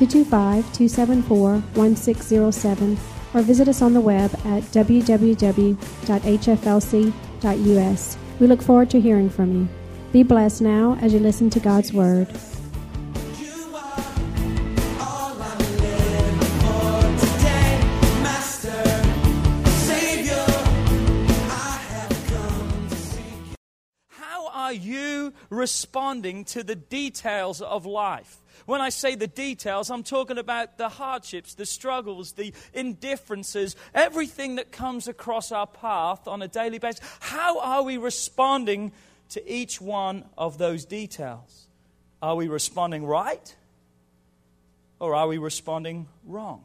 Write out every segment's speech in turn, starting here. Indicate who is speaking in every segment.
Speaker 1: 225 274 1607 or visit us on the web at www.hflc.us. We look forward to hearing from you. Be blessed now as you listen to God's Word.
Speaker 2: How are you responding to the details of life? When I say the details, I'm talking about the hardships, the struggles, the indifferences, everything that comes across our path on a daily basis. How are we responding to each one of those details? Are we responding right? Or are we responding wrong?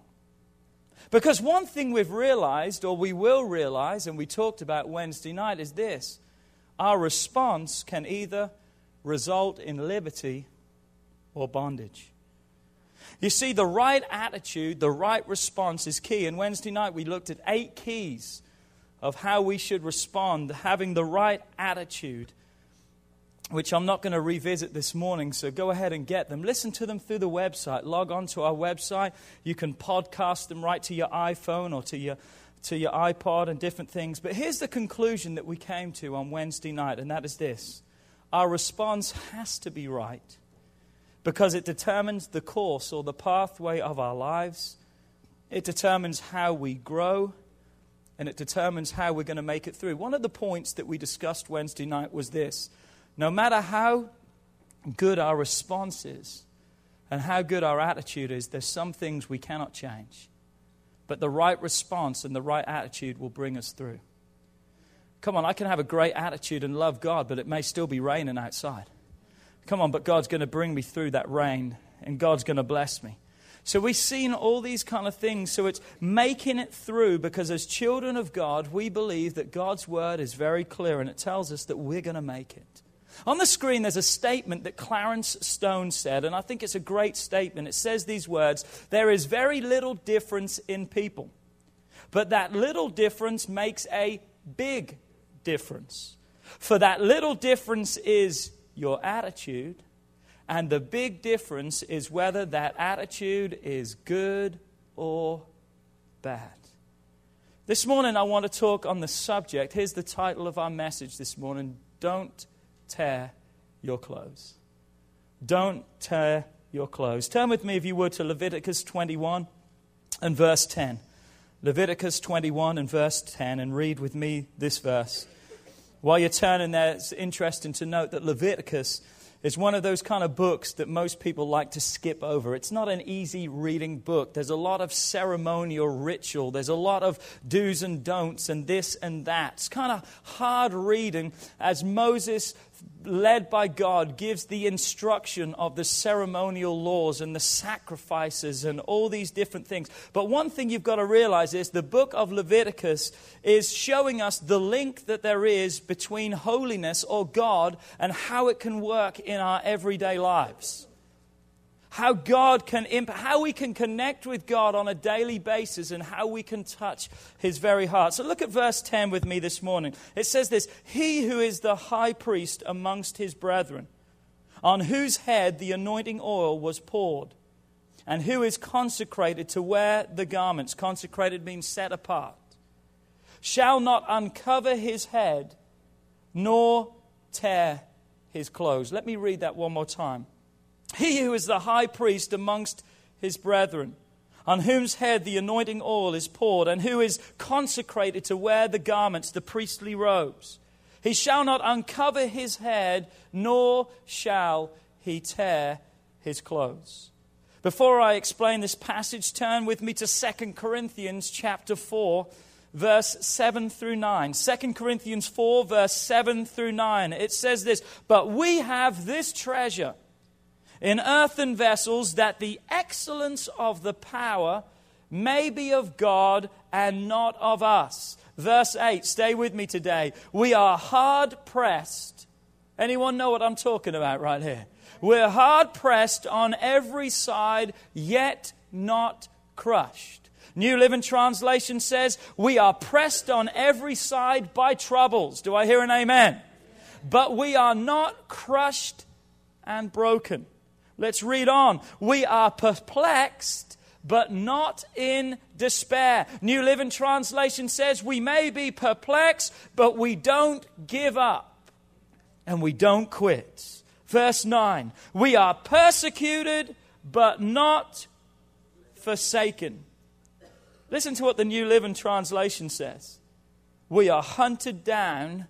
Speaker 2: Because one thing we've realized, or we will realize, and we talked about Wednesday night, is this our response can either result in liberty or bondage. You see, the right attitude, the right response is key. And Wednesday night we looked at eight keys of how we should respond, having the right attitude, which I'm not going to revisit this morning, so go ahead and get them. Listen to them through the website. Log on to our website. You can podcast them right to your iPhone or to your, to your iPod and different things. But here's the conclusion that we came to on Wednesday night, and that is this our response has to be right because it determines the course or the pathway of our lives. It determines how we grow, and it determines how we're going to make it through. One of the points that we discussed Wednesday night was this no matter how good our response is and how good our attitude is, there's some things we cannot change. But the right response and the right attitude will bring us through. Come on, I can have a great attitude and love God, but it may still be raining outside. Come on, but God's going to bring me through that rain and God's going to bless me. So we've seen all these kind of things. So it's making it through because as children of God, we believe that God's word is very clear and it tells us that we're going to make it. On the screen, there's a statement that Clement Stone said, and I think it's a great statement. It says these words There is very little difference in people, but that little difference makes a big difference. For that little difference is your attitude, and the big difference is whether that attitude is good or bad. This morning, I want to talk on the subject. Here's the title of our message this morning Don't Tear Your Clothes. Don't tear your clothes. Turn with me, if you would, to Leviticus 21 and verse 10. Leviticus 21 and verse 10, and read with me this verse. While you're turning there, it's interesting to note that Leviticus is one of those kind of books that most people like to skip over. It's not an easy reading book. There's a lot of ceremonial ritual, there's a lot of do's and don'ts, and this and that. It's kind of hard reading as Moses, led by God, gives the instruction of the ceremonial laws and the sacrifices and all these different things. But one thing you've got to realize is the book of Leviticus is showing us the link that there is between holiness or God and how it can work in our everyday lives how God can imp- how we can connect with God on a daily basis and how we can touch his very heart. So look at verse 10 with me this morning. It says this, he who is the high priest amongst his brethren, on whose head the anointing oil was poured, and who is consecrated to wear the garments, consecrated means set apart, shall not uncover his head nor tear his clothes. Let me read that one more time. He who is the high priest amongst his brethren, on whose head the anointing oil is poured, and who is consecrated to wear the garments, the priestly robes. He shall not uncover his head, nor shall he tear his clothes. Before I explain this passage, turn with me to 2 Corinthians chapter 4, verse 7 through 9. 2 Corinthians 4, verse 7 through 9. It says this But we have this treasure in earthen vessels, that the excellence of the power may be of God and not of us. Verse 8, stay with me today. We are hard pressed. Anyone know what I'm talking about right here? We're hard pressed on every side, yet not crushed. New Living Translation says, We are pressed on every side by troubles. Do I hear an amen? But we are not crushed and broken. Let's read on. We are perplexed, but not in despair. New Living Translation says, We may be perplexed, but we don't give up and we don't quit. Verse 9 We are persecuted, but not forsaken. Listen to what the New Living Translation says. We are hunted down,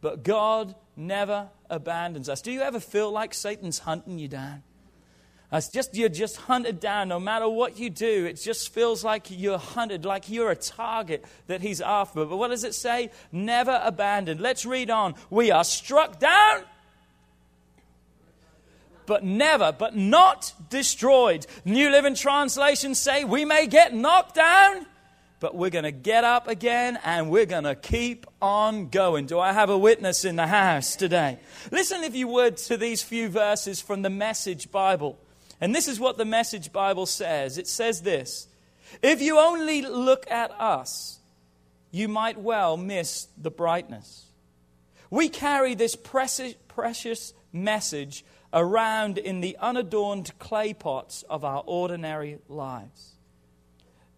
Speaker 2: but God never abandons us. Do you ever feel like Satan's hunting you down? It's just you're just hunted down no matter what you do. It just feels like you're hunted, like you're a target that he's after. But what does it say? Never abandoned. Let's read on. We are struck down, but never, but not destroyed. New Living Translations say we may get knocked down, but we're going to get up again and we're going to keep on going. Do I have a witness in the house today? Listen, if you would, to these few verses from the Message Bible. And this is what the Message Bible says it says this If you only look at us, you might well miss the brightness. We carry this precious, message around in the unadorned clay pots of our ordinary lives.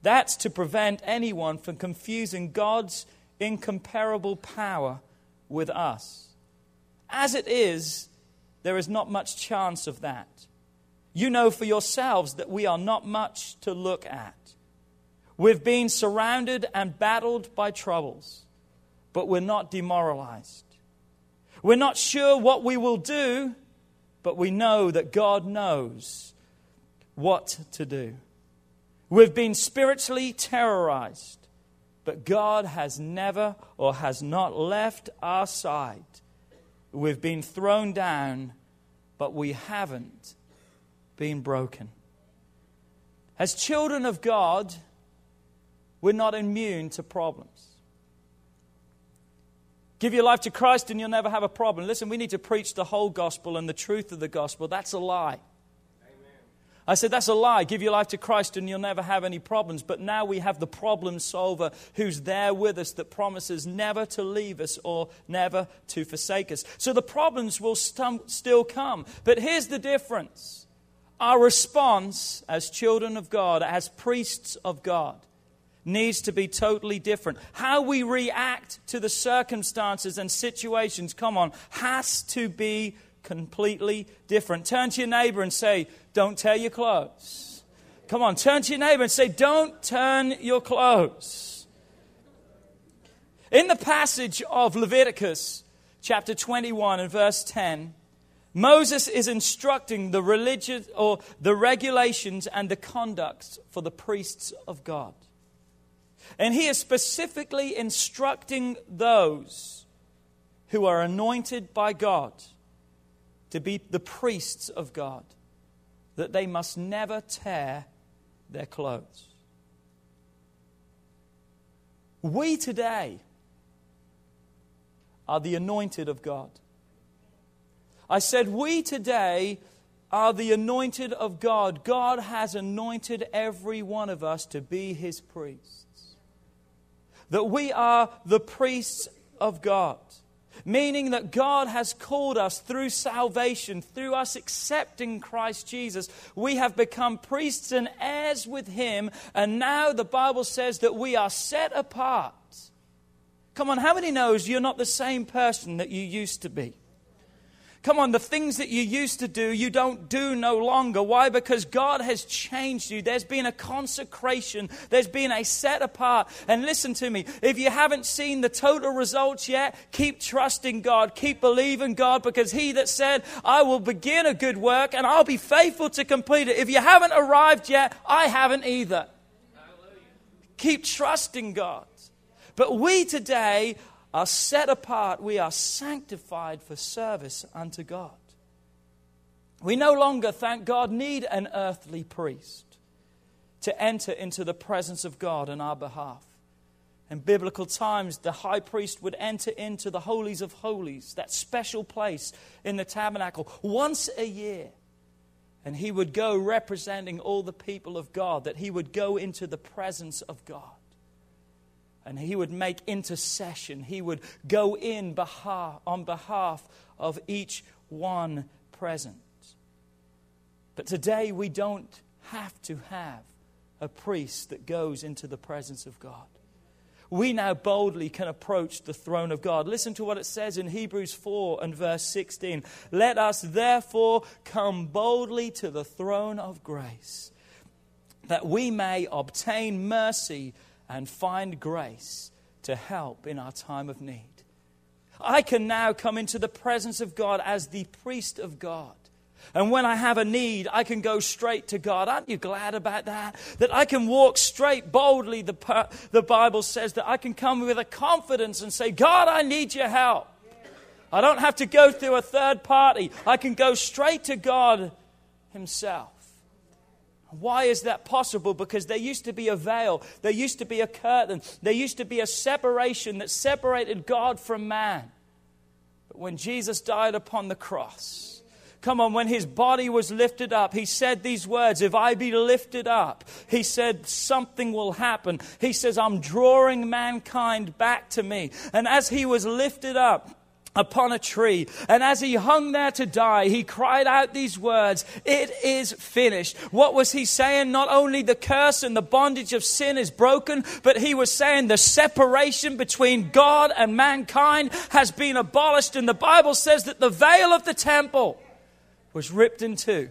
Speaker 2: That's to prevent anyone from confusing God's incomparable power with us. As it is, there is not much chance of that. You know for yourselves that we are not much to look at. We've been surrounded and battled by troubles, but we're not demoralized. We're not sure what we will do but we know that God knows what to do. We've been spiritually terrorized, but God has never or has not left our side. We've been thrown down, but we haven't been broken. As children of God, we're not immune to problems. Give your life to Christ and you'll never have a problem. Listen, we need to preach the whole gospel and the truth of the gospel. That's a lie. I said, that's a lie. Give your life to Christ and you'll never have any problems. But now we have the problem solver who's there with us that promises never to leave us or never to forsake us. So the problems will st- still come. But here's the difference our response as children of God, as priests of God, needs to be totally different. How we react to the circumstances and situations, come on, has to be completely different. Turn to your neighbor and say, Don't tear your clothes. Come on, turn to your neighbor and say, Don't turn your clothes. In the passage of Leviticus, chapter 21 and verse 10, Moses is instructing the religious or the regulations and the conducts for the priests of God. And he is specifically instructing those who are anointed by God to be the priests of God that they must never tear their clothes. We today are the anointed of God. I said, We today are the anointed of God. God has anointed every one of us to be his priests. that we are the priests of God. Meaning that God has called us through salvation, through us accepting Christ Jesus. We have become priests and heirs with Him, and now the Bible says that we are set apart. Come on, how many knows you're not the same person that you used to be? Come on, the things that you used to do, you don't do no longer. Why? Because God has changed you. There's been a consecration, there's been a set apart. And listen to me, if you haven't seen the total results yet, keep trusting God, keep believing God, because He that said, I will begin a good work and I'll be faithful to complete it. If you haven't arrived yet, I haven't either. Keep trusting God. But we today are set apart, we are sanctified for service unto God. We no longer, thank God, need an earthly priest to enter into the presence of God on our behalf. In biblical times, the high priest would enter into the holies of holies, that special place in the tabernacle, once a year. And he would go representing all the people of God, that he would go into the presence of God. And he would make intercession. He would go in behalf, on behalf of each one present. But today we don't have to have a priest that goes into the presence of God we now boldly can approach the throne of God. Listen to what it says in Hebrews 4 and verse 16. Let us therefore come boldly to the throne of grace, that we may obtain mercy and find grace to help in our time of need. I can now come into the presence of God as the priest of God. And when I have a need, I can go straight to God. Aren't you glad about that? That I can walk straight boldly. The, the Bible says that I can come with a confidence and say, God, I need your help. I don't have to go through a third party. I can go straight to God Himself. Why is that possible? Because there used to be a veil, there used to be a curtain, there used to be a separation that separated God from man. But when Jesus died upon the cross, Come on, when his body was lifted up, he said these words If I be lifted up, he said, something will happen. He says, I'm drawing mankind back to me. And as he was lifted up, upon a tree. And as he hung there to die, he cried out these words, It is finished. What was he saying? Not only the curse and the bondage of sin is broken, but he was saying the separation between God and mankind has been abolished. And the Bible says that the veil of the temple was ripped in two.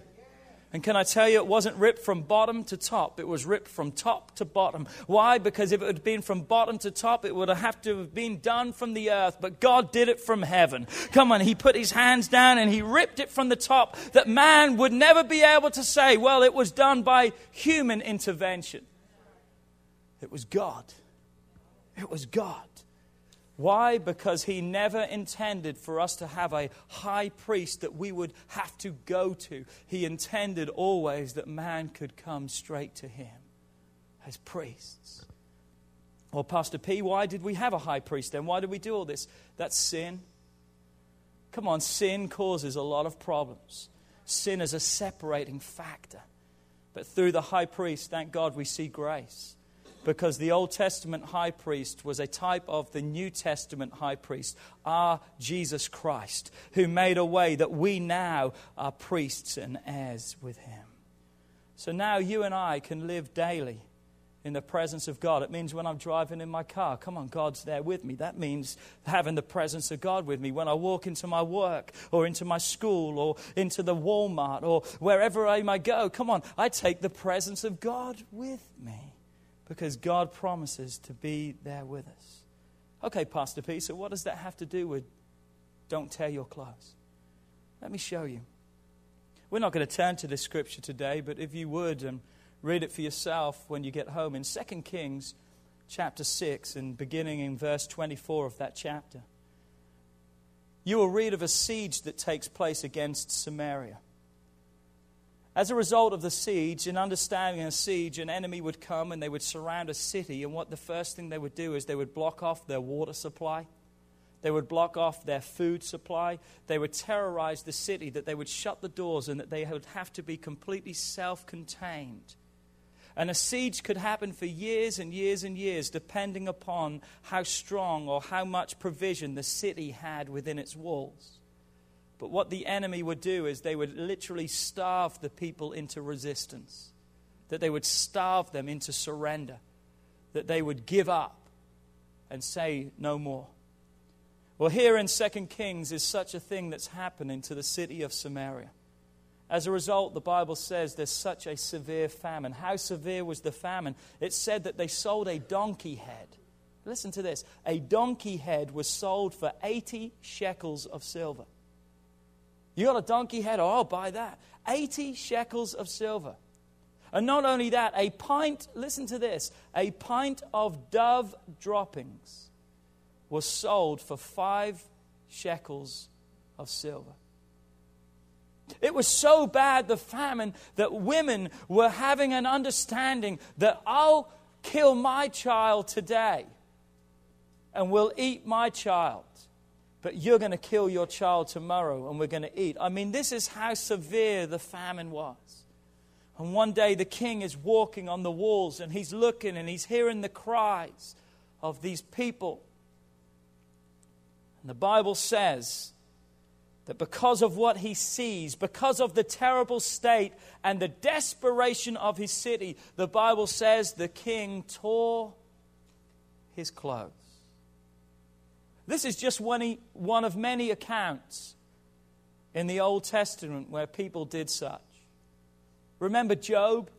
Speaker 2: And can I tell you, it wasn't ripped from bottom to top. It was ripped from top to bottom. Why? Because if it had been from bottom to top, it would have to have been done from the earth. But God did it from heaven. Come on, He put His hands down and He ripped it from the top that man would never be able to say, well, it was done by human intervention. It was God. It was God. Why? Because he never intended for us to have a high priest that we would have to go to. He intended always that man could come straight to him as priests. Well, Pastor P, why did we have a high priest then? Why did we do all this? That's sin. Come on, sin causes a lot of problems. Sin is a separating factor. But through the high priest, thank God, we see grace because the Old Testament high priest was a type of the New Testament high priest, our Jesus Christ, who made a way that we now are priests and heirs with him. So now you and I can live daily in the presence of God. It means when I'm driving in my car, come on, God's there with me. That means having the presence of God with me. When I walk into my work or into my school or into the Walmart or wherever I may go, come on, I take the presence of God with me because God promises to be there with us. Okay, Pastor P, so what does that have to do with don't tear your clothes? Let me show you. We're not going to turn to this scripture today, but if you would and read it for yourself when you get home in 2 Kings chapter 6 and beginning in verse 24 of that chapter, you will read of a siege that takes place against Samaria. As a result of the siege, in understanding a siege, an enemy would come and they would surround a city. And what the first thing they would do is they would block off their water supply. They would block off their food supply. They would terrorize the city, that they would shut the doors and that they would have to be completely self contained. And a siege could happen for years and years and years, depending upon how strong or how much provision the city had within its walls. But what the enemy would do is they would literally starve the people into resistance, that they would starve them into surrender, that they would give up and say no more. Well, here in 2 Kings is such a thing that's happening to the city of Samaria. As a result, the Bible says there's such a severe famine. How severe was the famine? It said that they sold a donkey head. Listen to this a donkey head was sold for 80 shekels of silver. You got a donkey head? Oh, I'll buy that. 80 shekels of silver. And not only that, a pint, listen to this, a pint of dove droppings was sold for five shekels of silver. It was so bad, the famine, that women were having an understanding that I'll kill my child today and we'll eat my child, but you're going to kill your child tomorrow and we're going to eat. I mean, this is how severe the famine was. And one day the king is walking on the walls and he's looking and he's hearing the cries of these people. And the Bible says that because of what he sees, because of the terrible state and the desperation of his city, the Bible says the king tore his clothes. This is just one, of many accounts in the Old Testament where people did such. Remember Job?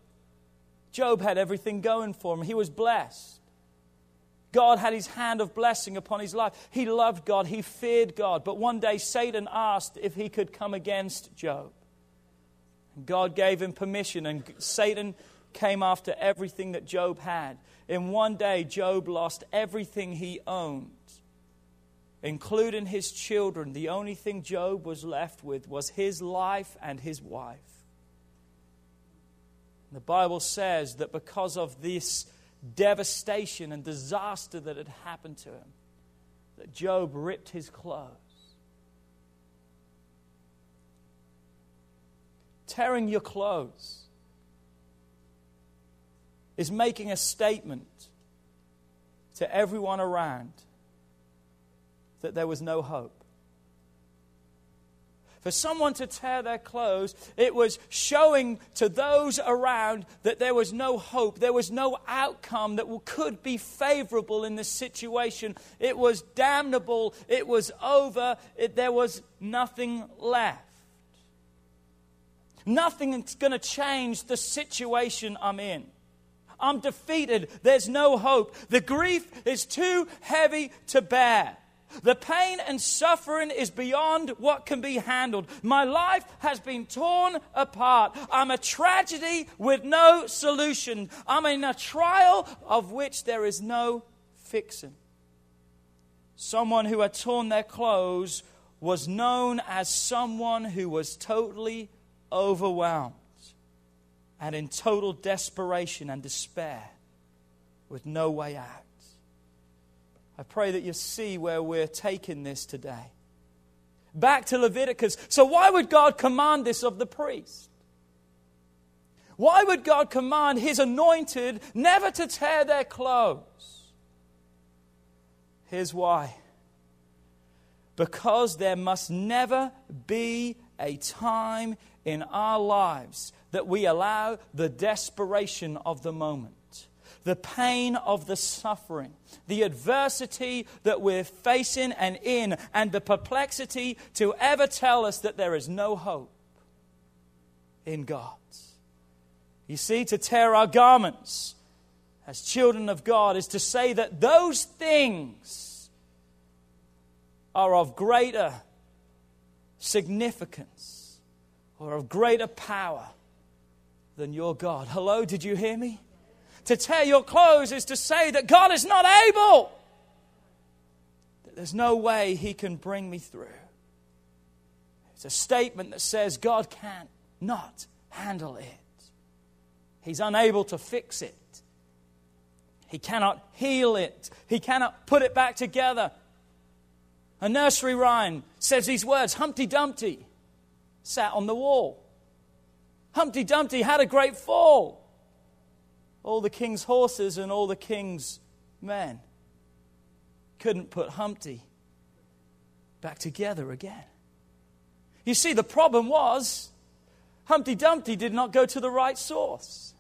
Speaker 2: Job had everything going for him, he was blessed. God had his hand of blessing upon his life. He loved God, he feared God. But one day Satan asked if he could come against Job. God gave him permission, and Satan came after everything that Job had. In one day, Job lost everything he owned, including his children. The only thing Job was left with was his life and his wife. The Bible says that because of this devastation and disaster that had happened to him, that Job ripped his clothes. Tearing your clothes is making a statement to everyone around that there was no hope for someone to tear their clothes, it was showing to those around that there was no hope, there was no outcome that could be favorable in this situation. It was damnable, it was over, it, there was nothing left. Nothing's going to change the situation I'm in. I'm defeated. There's no hope. The grief is too heavy to bear. The pain and suffering is beyond what can be handled. My life has been torn apart. I'm a tragedy with no solution. I'm in a trial of which there is no fixing. Someone who had torn their clothes was known as someone who was totally overwhelmed and in total desperation and despair with no way out. I pray that you see where we're taking this today. Back to Leviticus. So, why would God command this of the priest? Why would God command his anointed never to tear their clothes? Here's why because there must never be a time in our lives that we allow the desperation of the moment the pain of the suffering, the adversity that we're facing and in, and the perplexity to ever tell us that there is no hope in God. You see, to tear our garments as children of God is to say that those things are of greater significance or of greater power than your God. Hello, did you hear me? To tear your clothes is to say that God is not able, that there's no way He can bring me through. It's a statement that says God can't not handle it. He's unable to fix it. He cannot heal it. He cannot put it back together. A nursery rhyme says these words Humpty Dumpty sat on the wall. Humpty Dumpty had a great fall all the king's horses and all the king's men couldn't put Humpty back together again. You see, the problem was Humpty Dumpty did not go to the right source.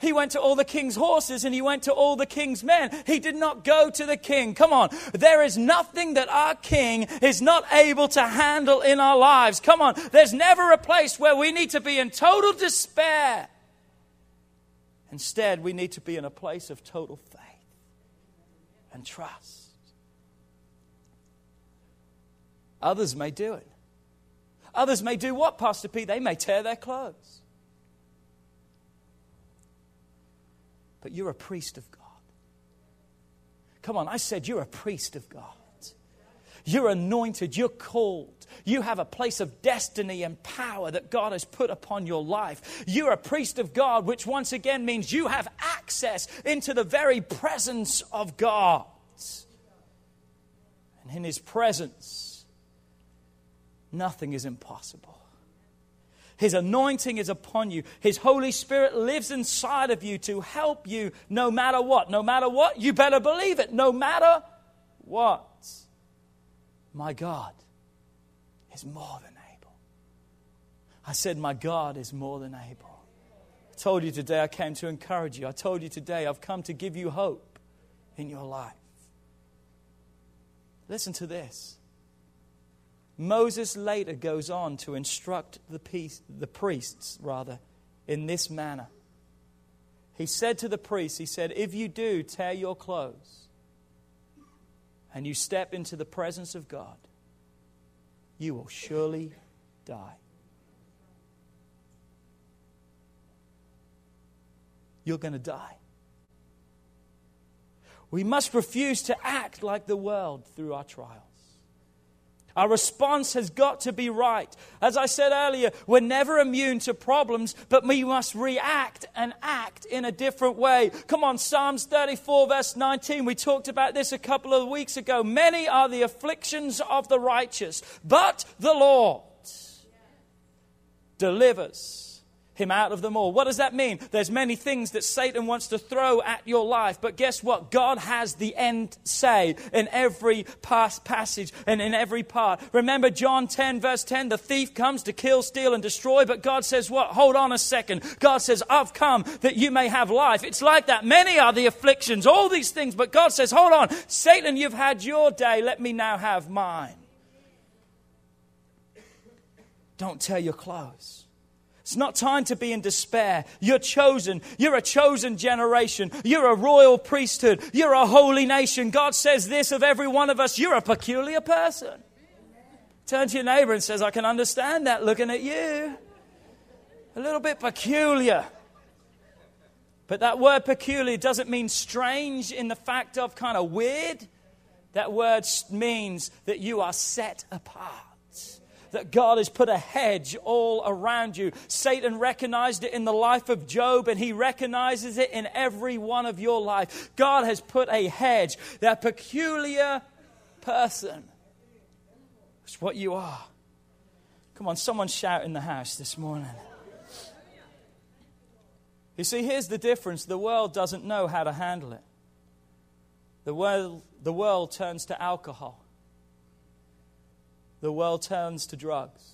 Speaker 2: He went to all the king's horses and he went to all the king's men. He did not go to the king. Come on. There is nothing that our king is not able to handle in our lives. Come on. There's never a place where we need to be in total despair Instead, we need to be in a place of total faith and trust. Others may do it. Others may do what, Pastor P? They may tear their clothes. But you're a priest of God. Come on, I said you're a priest of God. You're anointed. You're called. You have a place of destiny and power that God has put upon your life. You're a priest of God, which once again means you have access into the very presence of God. And in His presence, nothing is impossible. His anointing is upon you. His Holy Spirit lives inside of you to help you no matter what. No matter what, you better believe it. No matter what. My God is more than able. I said, My God is more than able. I told you today I came to encourage you. I told you today I've come to give you hope in your life. Listen to this. Moses later goes on to instruct the, peace, the priests, rather, in this manner. He said to the priests, He said, If you do tear your clothes and you step into the presence of God, you will surely die. You're going to die. We must refuse to act like the world through our trials. Our response has got to be right. As I said earlier, we're never immune to problems, but we must react and act in a different way. Come on, Psalms 34, verse 19. We talked about this a couple of weeks ago. Many are the afflictions of the righteous, but the Lord delivers him out of them all. What does that mean? There's many things that Satan wants to throw at your life, but guess what? God has the end say in every passage and in every part. Remember John 10 verse 10, the thief comes to kill, steal and destroy, but God says what? Hold on a second. God says, I've come that you may have life. It's like that. Many are the afflictions, all these things, but God says, hold on. Satan, you've had your day. Let me now have mine. Don't tear your clothes. It's not time to be in despair. You're chosen. You're a chosen generation. You're a royal priesthood. You're a holy nation. God says this of every one of us. You're a peculiar person. Turn to your neighbor and says, I can understand that looking at you. A little bit peculiar. But that word peculiar doesn't mean strange in the fact of kind of weird. That word means that you are set apart that God has put a hedge all around you. Satan recognized it in the life of Job, and he recognizes it in every one of your life. God has put a hedge, that peculiar person. It's what you are. Come on, someone shout in the house this morning. You see, here's the difference the world doesn't know how to handle it. The world, the world turns to alcohol the world turns to drugs.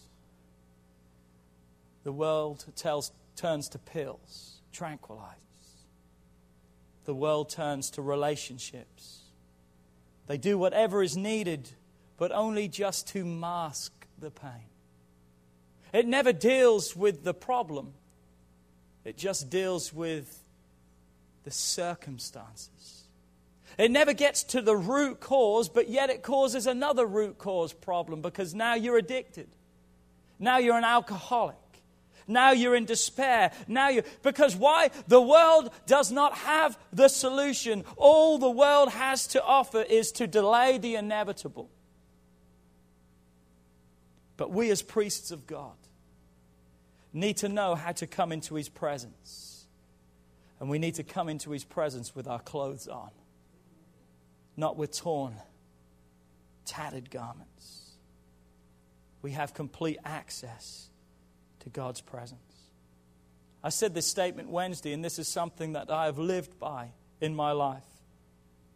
Speaker 2: The world tells, turns to pills, tranquilizers. The world turns to relationships. They do whatever is needed, but only just to mask the pain. It never deals with the problem, it just deals with the circumstances. It never gets to the root cause, but yet it causes another root cause problem because now you're addicted. Now you're an alcoholic. Now you're in despair. Now you because why? The world does not have the solution. All the world has to offer is to delay the inevitable. But we as priests of God need to know how to come into his presence. And we need to come into his presence with our clothes on not with torn, tattered garments. We have complete access to God's presence. I said this statement Wednesday, and this is something that I have lived by in my life.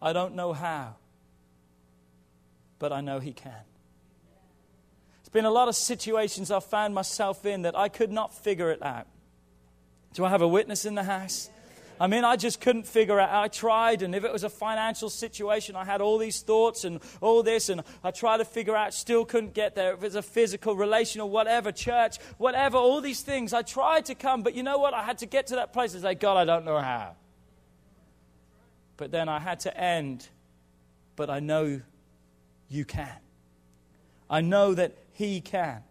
Speaker 2: I don't know how, but I know He can. There's been a lot of situations I've found myself in that I could not figure it out. Do I have a witness in the house? I mean, I just couldn't figure out. I tried, and if it was a financial situation, I had all these thoughts and all this, and I tried to figure out, still couldn't get there. If it's a physical, relational, whatever, church, whatever, all these things, I tried to come, but you know what? I had to get to that place and say, God, I don't know how. But then I had to end, but I know you can. I know that He can.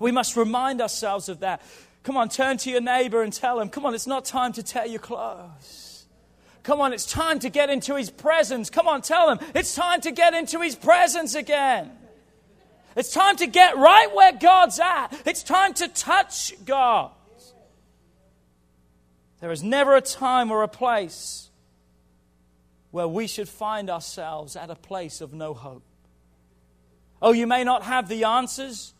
Speaker 2: We must remind ourselves of that. Come on, turn to your neighbor and tell him, come on, it's not time to tear your clothes. Come on, it's time to get into His presence. Come on, tell him, it's time to get into His presence again. It's time to get right where God's at. It's time to touch God. There is never a time or a place where we should find ourselves at a place of no hope. Oh, you may not have the answers.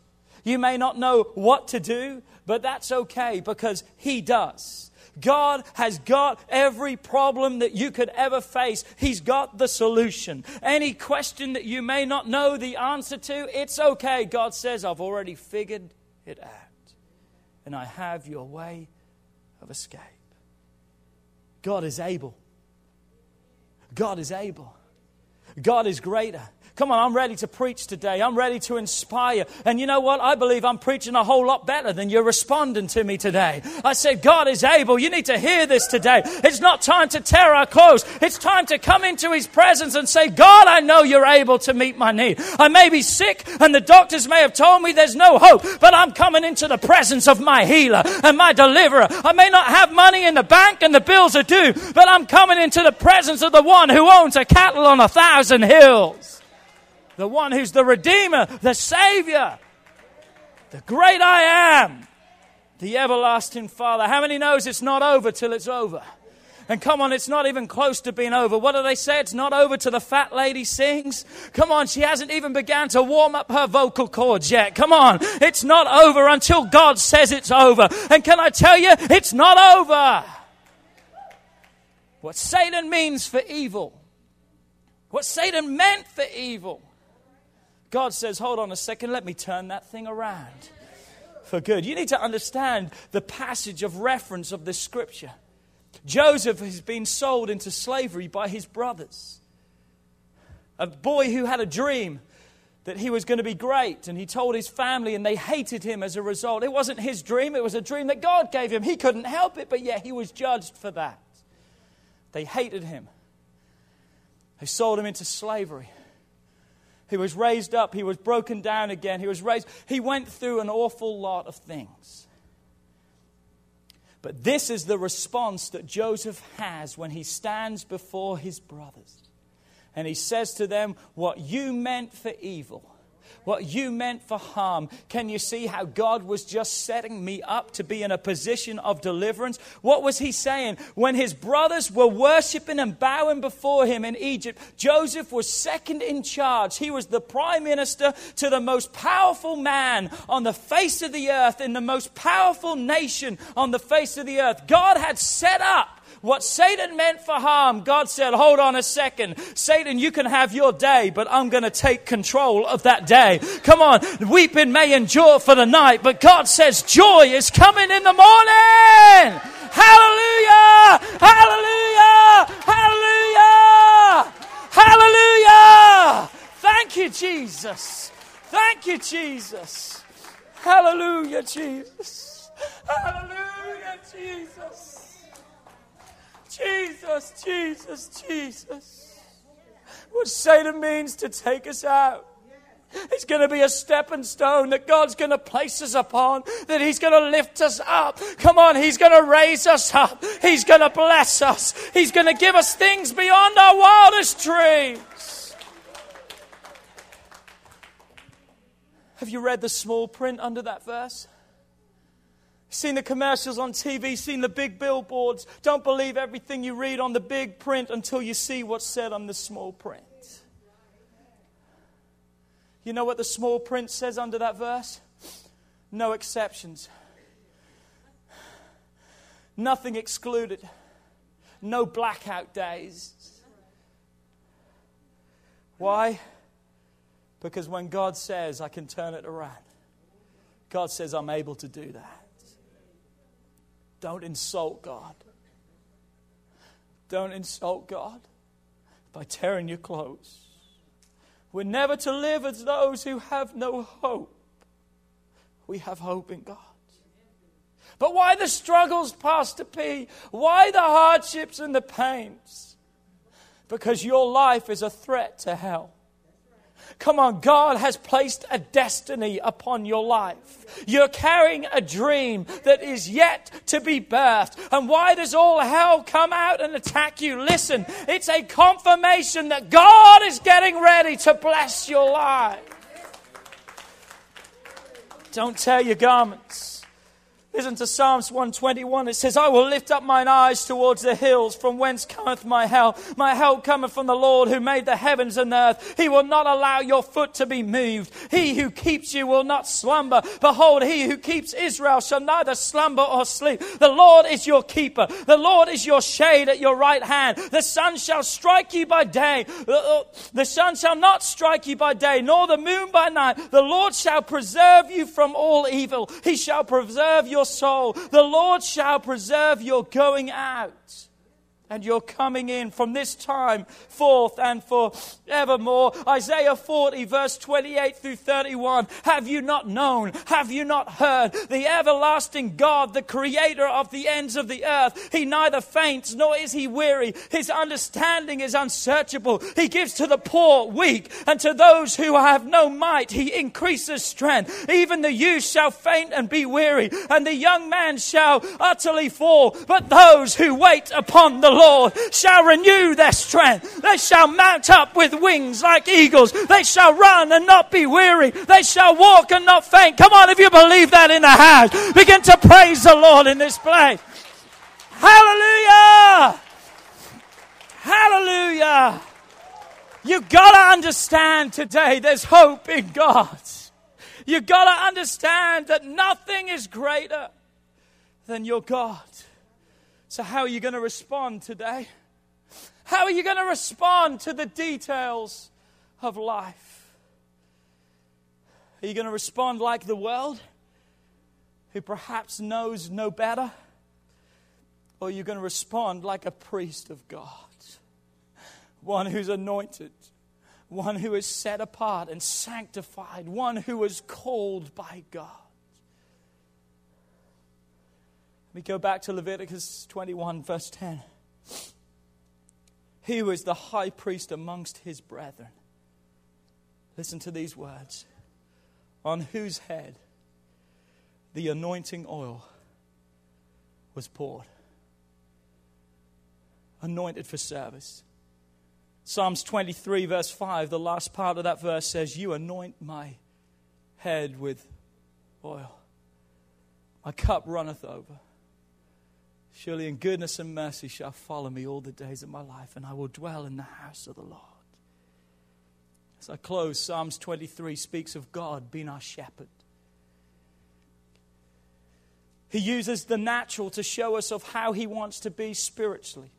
Speaker 2: You may not know what to do, but that's okay because He does. God has got every problem that you could ever face. He's got the solution. Any question that you may not know the answer to, it's okay. God says, I've already figured it out. And I have your way of escape. God is able. God is able. God is greater. Come on, I'm ready to preach today. I'm ready to inspire. And you know what? I believe I'm preaching a whole lot better than you're responding to me today. I said, God is able. You need to hear this today. It's not time to tear our clothes. It's time to come into His presence and say, God, I know you're able to meet my need. I may be sick and the doctors may have told me there's no hope, but I'm coming into the presence of my healer and my deliverer. I may not have money in the bank and the bills are due, but I'm coming into the presence of the one who owns a cattle on a thousand hills the one who's the Redeemer, the Savior, the great I am, the everlasting Father. How many knows it's not over till it's over? And come on, it's not even close to being over. What do they say? It's not over till the fat lady sings. Come on, she hasn't even begun to warm up her vocal cords yet. Come on, it's not over until God says it's over. And can I tell you, it's not over. What Satan means for evil, what Satan meant for evil, God says, hold on a second, let me turn that thing around for good. You need to understand the passage of reference of this scripture. Joseph has been sold into slavery by his brothers. A boy who had a dream that he was going to be great, and he told his family, and they hated him as a result. It wasn't his dream, it was a dream that God gave him. He couldn't help it, but yet he was judged for that. They hated him, they sold him into slavery. He was raised up. He was broken down again. He was raised. He went through an awful lot of things. But this is the response that Joseph has when he stands before his brothers. And he says to them, What you meant for evil, what you meant for harm. Can you see how God was just setting me up to be in a position of deliverance? What was he saying? When his brothers were worshiping and bowing before him in Egypt, Joseph was second in charge. He was the prime minister to the most powerful man on the face of the earth, in the most powerful nation on the face of the earth. God had set up what Satan meant for harm, God said, hold on a second. Satan, you can have your day, but I'm going to take control of that day. Come on. Weeping may endure for the night, but God says joy is coming in the morning. Hallelujah! Hallelujah! Hallelujah! Hallelujah! Thank you, Jesus. Thank you, Jesus. Hallelujah, Jesus. Hallelujah, Jesus. Jesus, Jesus, Jesus. What Satan means to take us out. It's going to be a stepping stone that God's going to place us upon, that He's going to lift us up. Come on, He's going to raise us up. He's going to bless us. He's going to give us things beyond our wildest dreams. Have you read the small print under that verse? Seen the commercials on TV, seen the big billboards. Don't believe everything you read on the big print until you see what's said on the small print. You know what the small print says under that verse? No exceptions. Nothing excluded. No blackout days. Why? Because when God says, I can turn it around, God says, I'm able to do that. Don't insult God. Don't insult God by tearing your clothes. We're never to live as those who have no hope. We have hope in God. But why the struggles, Pastor P? Why the hardships and the pains? Because your life is a threat to hell. Come on, God has placed a destiny upon your life. You're carrying a dream that is yet to be birthed. And why does all hell come out and attack you? Listen, it's a confirmation that God is getting ready to bless your life. Don't tear your garments. Listen to Psalms 121. It says, I will lift up mine eyes towards the hills, from whence cometh my help. My help cometh from the Lord who made the heavens and the earth. He will not allow your foot to be moved. He who keeps you will not slumber. Behold, he who keeps Israel shall neither slumber or sleep. The Lord is your keeper. The Lord is your shade at your right hand. The sun shall strike you by day. Uh, uh, the sun shall not strike you by day, nor the moon by night. The Lord shall preserve you from all evil. He shall preserve your your soul. The Lord shall preserve your going out and you're coming in from this time forth and forevermore. Isaiah 40, verse 28 through 31. Have you not known? Have you not heard? The everlasting God, the creator of the ends of the earth, he neither faints nor is he weary. His understanding is unsearchable. He gives to the poor, weak, and to those who have no might, he increases strength. Even the youth shall faint and be weary, and the young man shall utterly fall. But those who wait upon the Lord, Lord shall renew their strength. They shall mount up with wings like eagles. They shall run and not be weary. They shall walk and not faint. Come on, if you believe that in the house, begin to praise the Lord in this place. Hallelujah! Hallelujah! You've got to understand today there's hope in God. You've got to understand that nothing is greater than your God. So, how are you going to respond today? How are you going to respond to the details of life? Are you going to respond like the world, who perhaps knows no better? Or are you going to respond like a priest of God? One who's anointed, one who is set apart and sanctified, one who is called by God. We go back to Leviticus 21, verse 10. He was the high priest amongst his brethren. Listen to these words on whose head the anointing oil was poured. Anointed for service. Psalms 23, verse 5, the last part of that verse says, You anoint my head with oil. My cup runneth over. Surely in goodness and mercy shall follow me all the days of my life, and I will dwell in the house of the Lord. As I close, Psalms 23 speaks of God being our shepherd. He uses the natural to show us of how he wants to be spiritually.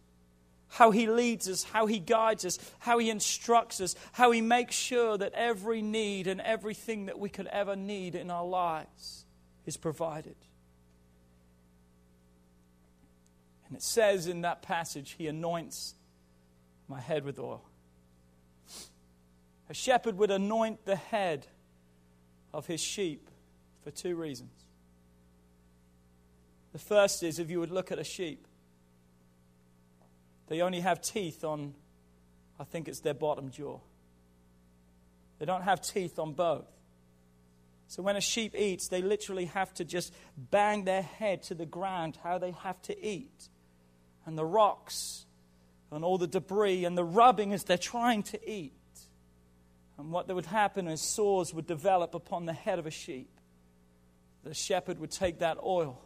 Speaker 2: How he leads us, how he guides us, how he instructs us, how he makes sure that every need and everything that we could ever need in our lives is provided. And it says in that passage, He anoints my head with oil. A shepherd would anoint the head of his sheep for two reasons. The first is if you would look at a sheep, they only have teeth on, I think it's their bottom jaw. They don't have teeth on both. So when a sheep eats, they literally have to just bang their head to the ground how they have to eat and the rocks and all the debris and the rubbing as they're trying to eat. And what would happen is sores would develop upon the head of a sheep. The shepherd would take that oil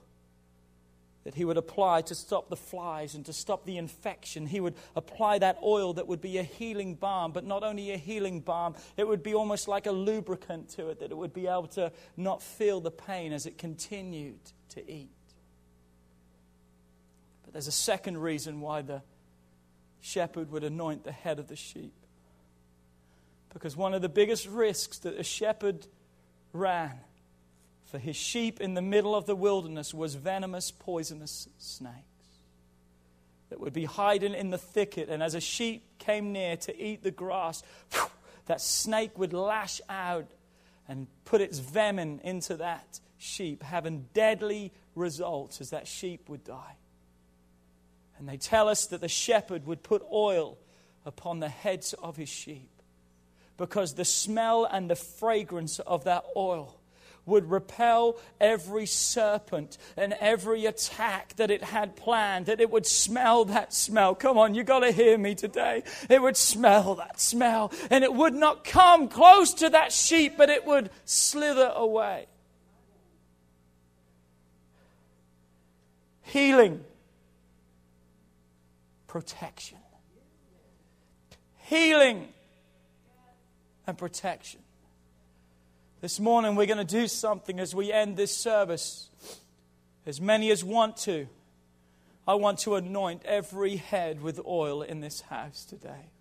Speaker 2: that he would apply to stop the flies and to stop the infection. He would apply that oil that would be a healing balm, but not only a healing balm, it would be almost like a lubricant to it, that it would be able to not feel the pain as it continued to eat. There's a second reason why the shepherd would anoint the head of the sheep. Because one of the biggest risks that a shepherd ran for his sheep in the middle of the wilderness was venomous, poisonous snakes that would be hiding in the thicket. And as a sheep came near to eat the grass, that snake would lash out and put its venom into that sheep, having deadly results as that sheep would die. And they tell us that the shepherd would put oil upon the heads of his sheep. because the smell and the fragrance of that oil would repel every serpent and every attack that it had planned, that it would smell that smell. Come on, you got to hear me today. It would smell that smell, and it would not come close to that sheep, but it would slither away. Healing, protection. Healing and protection. This morning, we're going to do something as we end this service. As many as want to, I want to anoint every head with oil in this house today.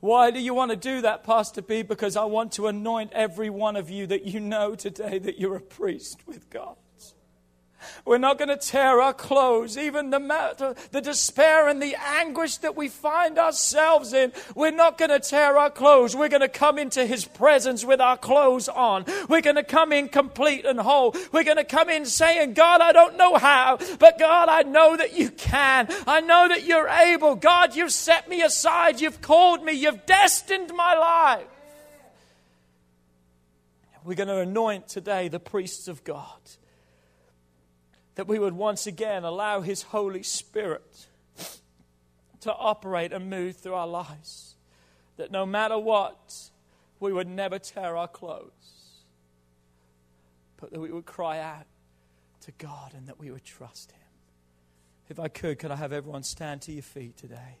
Speaker 2: Why do you want to do that, Pastor B? Because I want to anoint every one of you that you know today that you're a priest with God. We're not going to tear our clothes, even the, matter, the despair and the anguish that we find ourselves in. We're not going to tear our clothes. We're going to come into His presence with our clothes on. We're going to come in complete and whole. We're going to come in saying, God, I don't know how, but God, I know that you can. I know that you're able. God, you've set me aside. You've called me. You've destined my life. We're going to anoint today the priests of God that we would once again allow His Holy Spirit to operate and move through our lives. That no matter what, we would never tear our clothes, but that we would cry out to God and that we would trust Him. If I could, could I have everyone stand to your feet today?